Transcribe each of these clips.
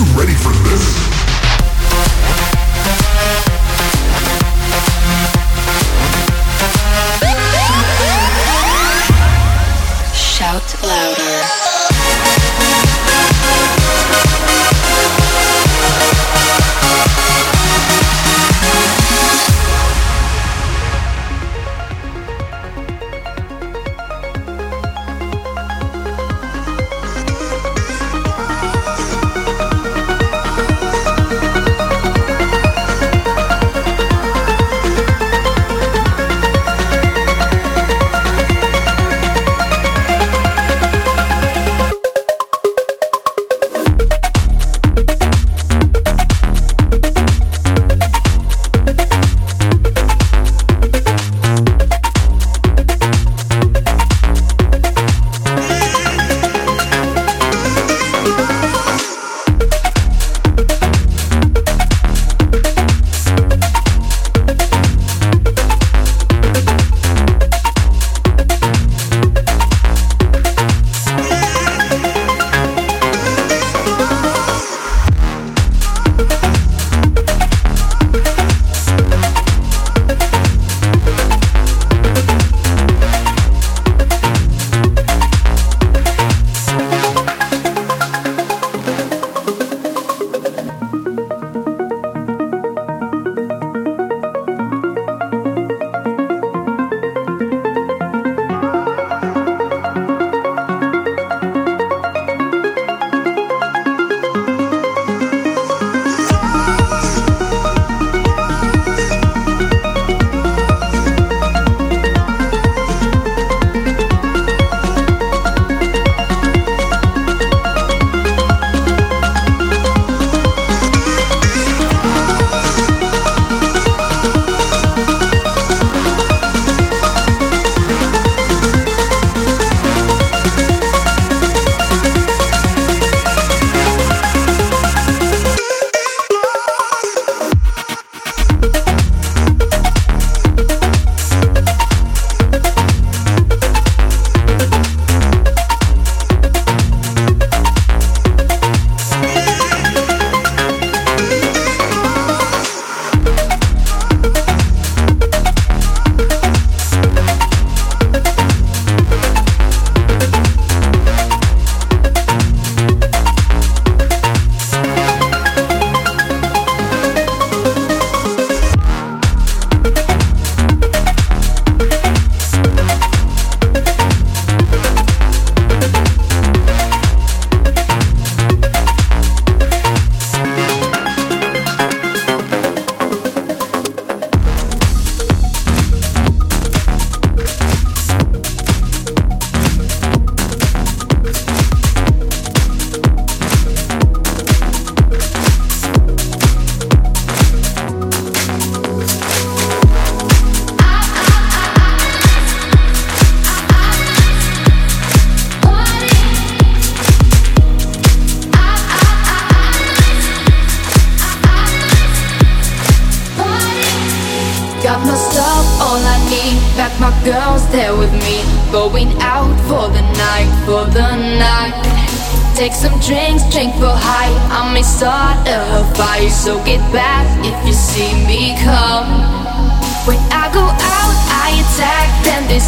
You ready for this?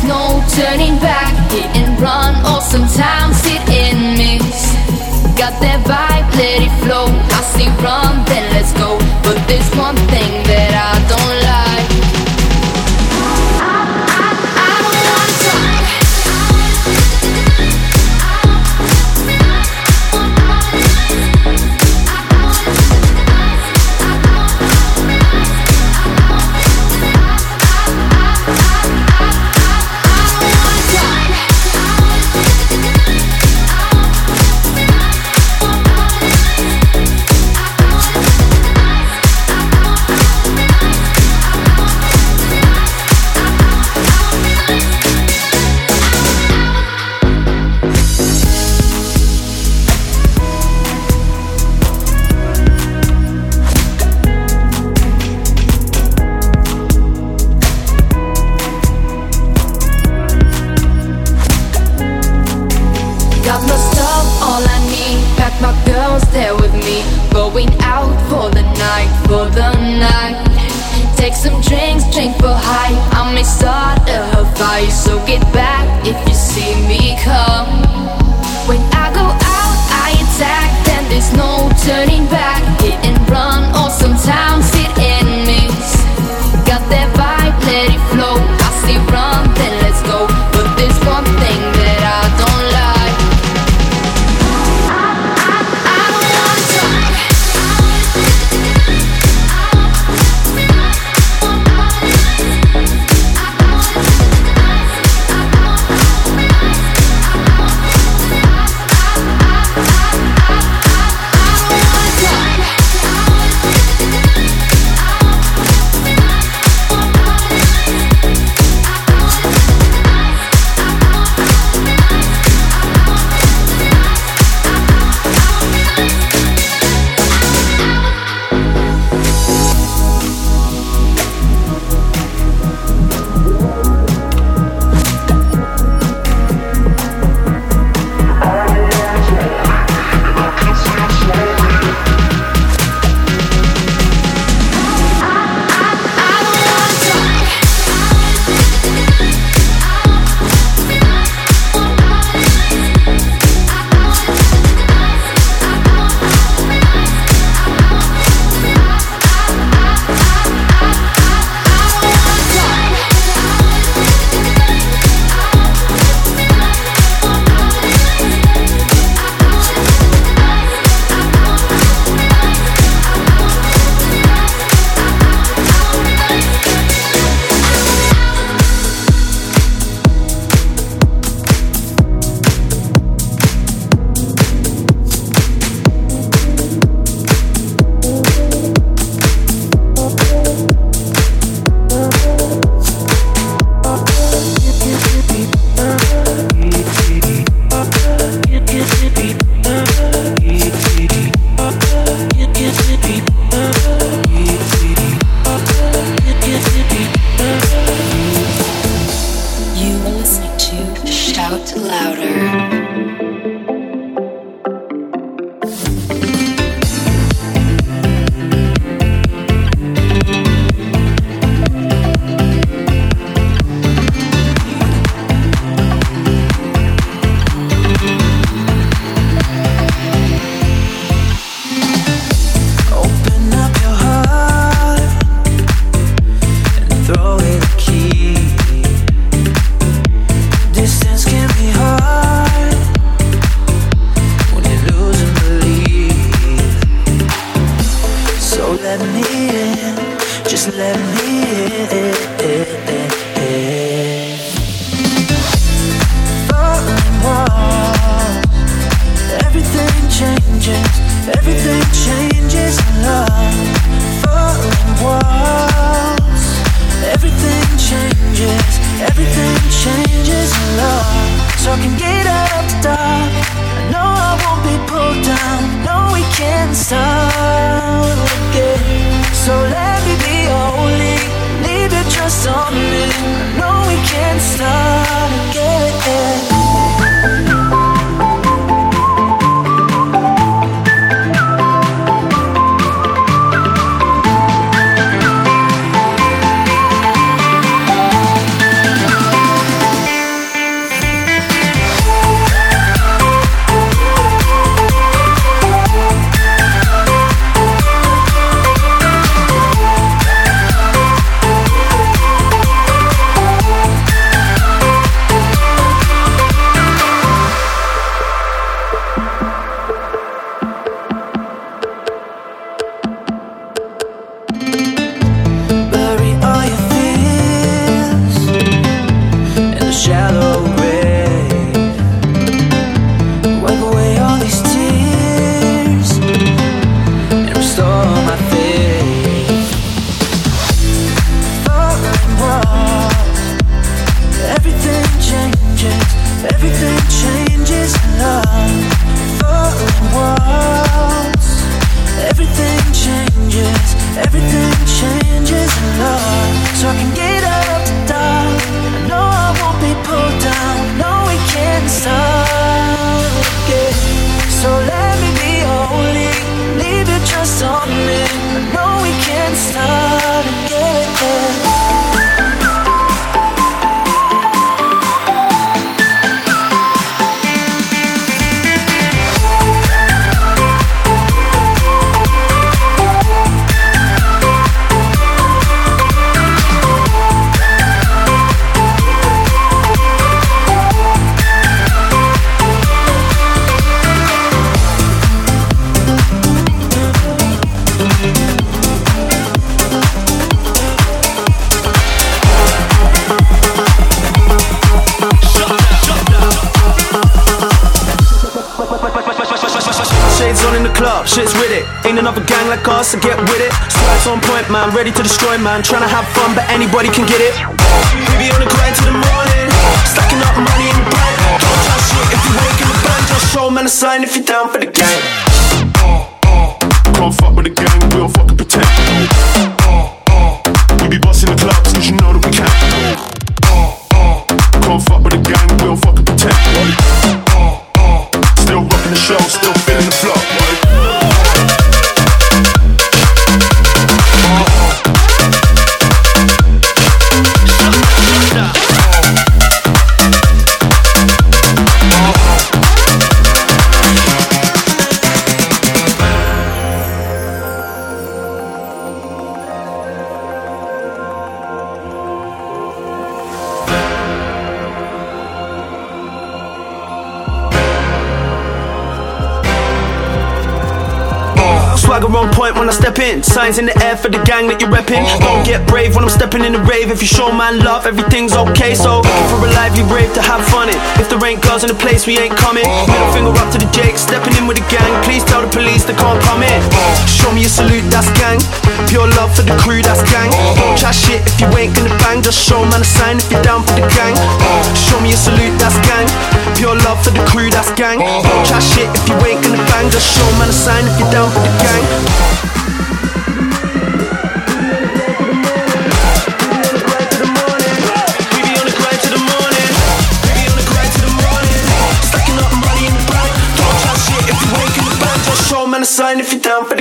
No turning back, hit and run, or sometimes sit and miss. Got that vibe, let it flow. I say run. To destroy, man. Tryna have fun, but anybody can get it. Be on the grind till the morning, stacking up money in the bank. Don't try shit if you ain't in the band. Just show man a sign if you're Signs in the air for the gang that you're repping. Don't get brave when I'm stepping in the rave. If you show man love, everything's okay. So for a lively rave to have fun in. If there ain't girls in the place, we ain't coming. Middle finger up to the Jake, stepping in with the gang. Please tell the police they can't come in. Show me a salute, that's gang. Pure love for the crew, that's gang. Don't try shit if you ain't gonna bang. Just show man a sign if you're down for the gang. Show me a salute, that's gang. Pure love for the crew, that's gang. Don't try shit if you ain't gonna bang. Just show man a sign if you're down for the gang. If you're down for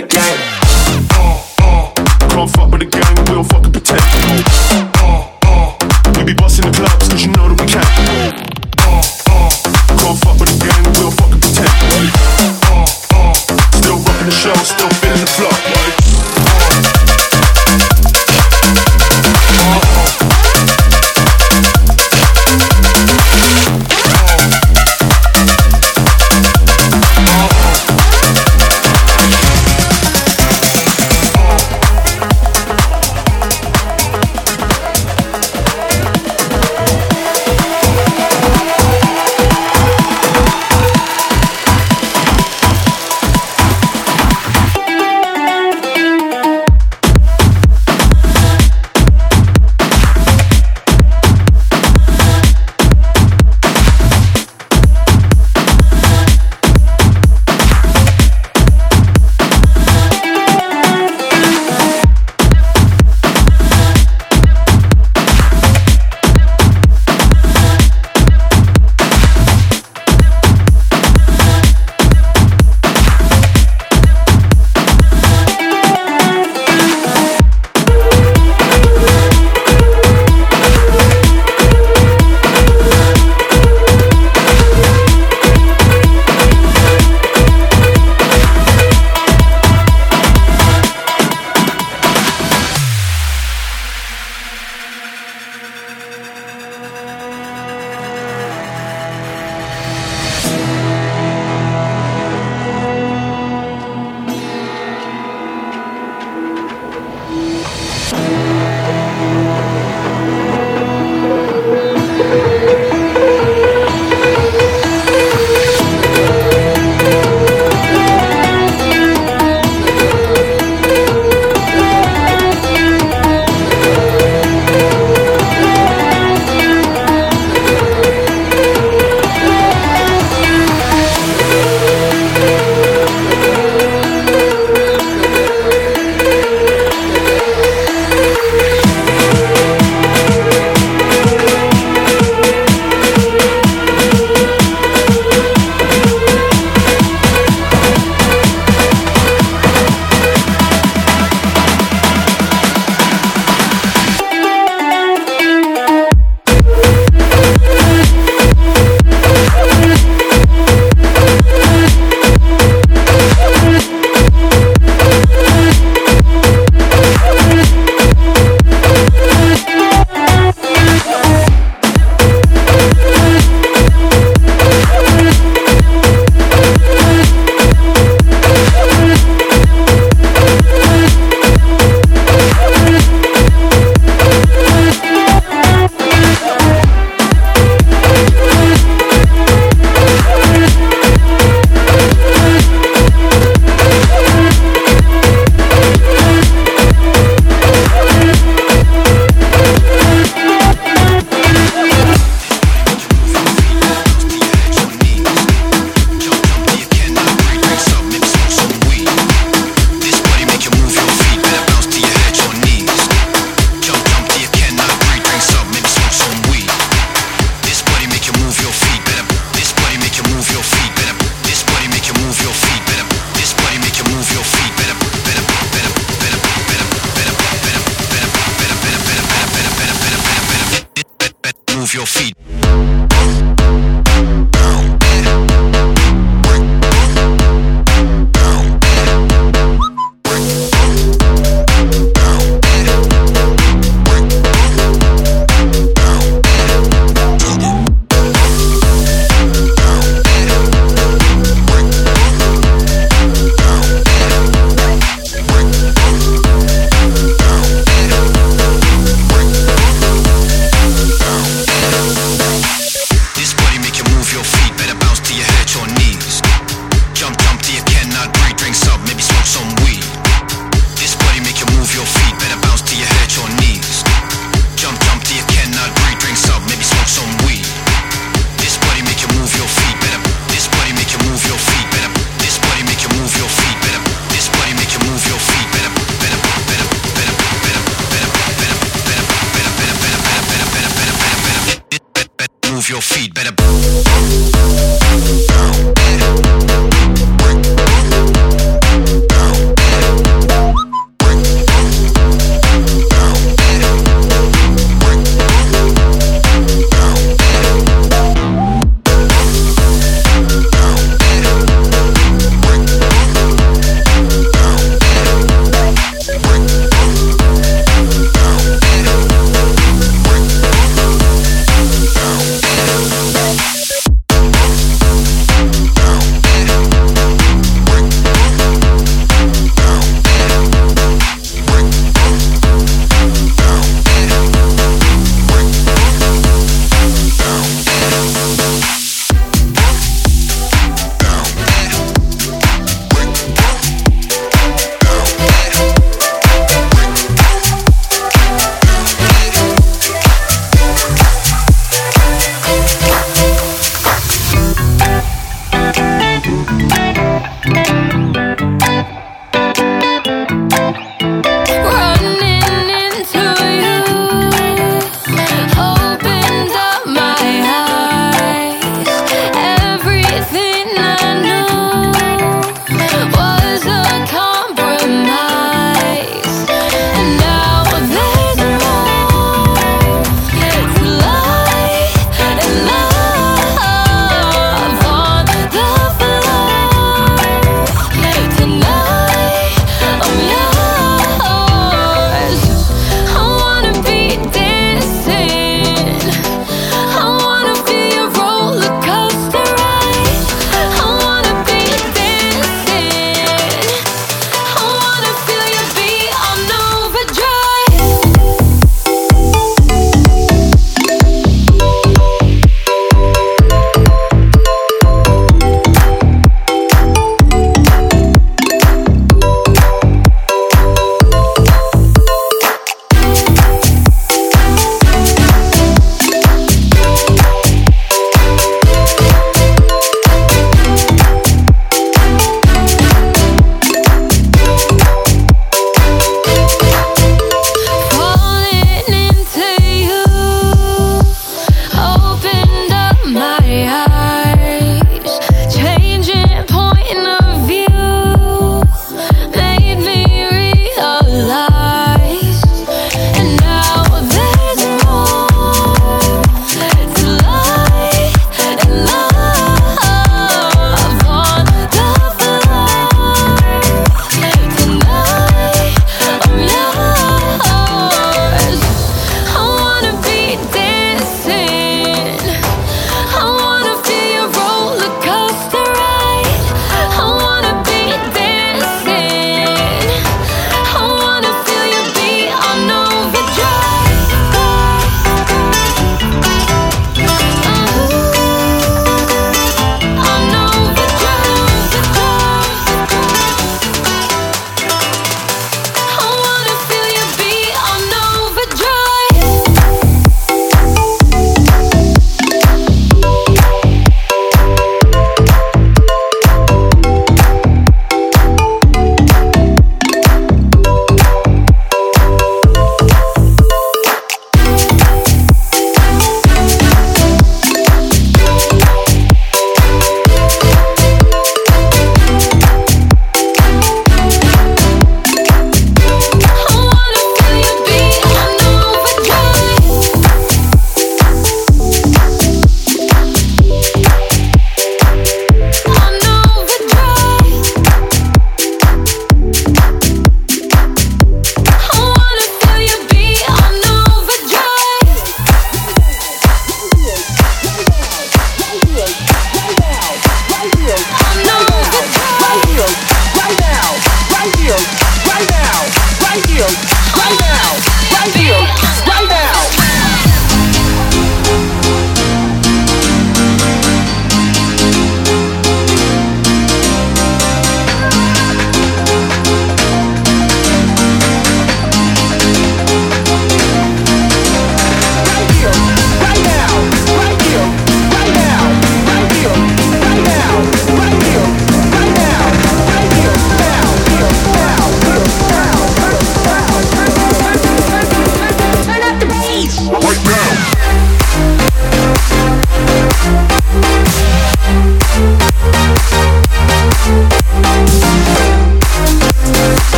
your feet, better.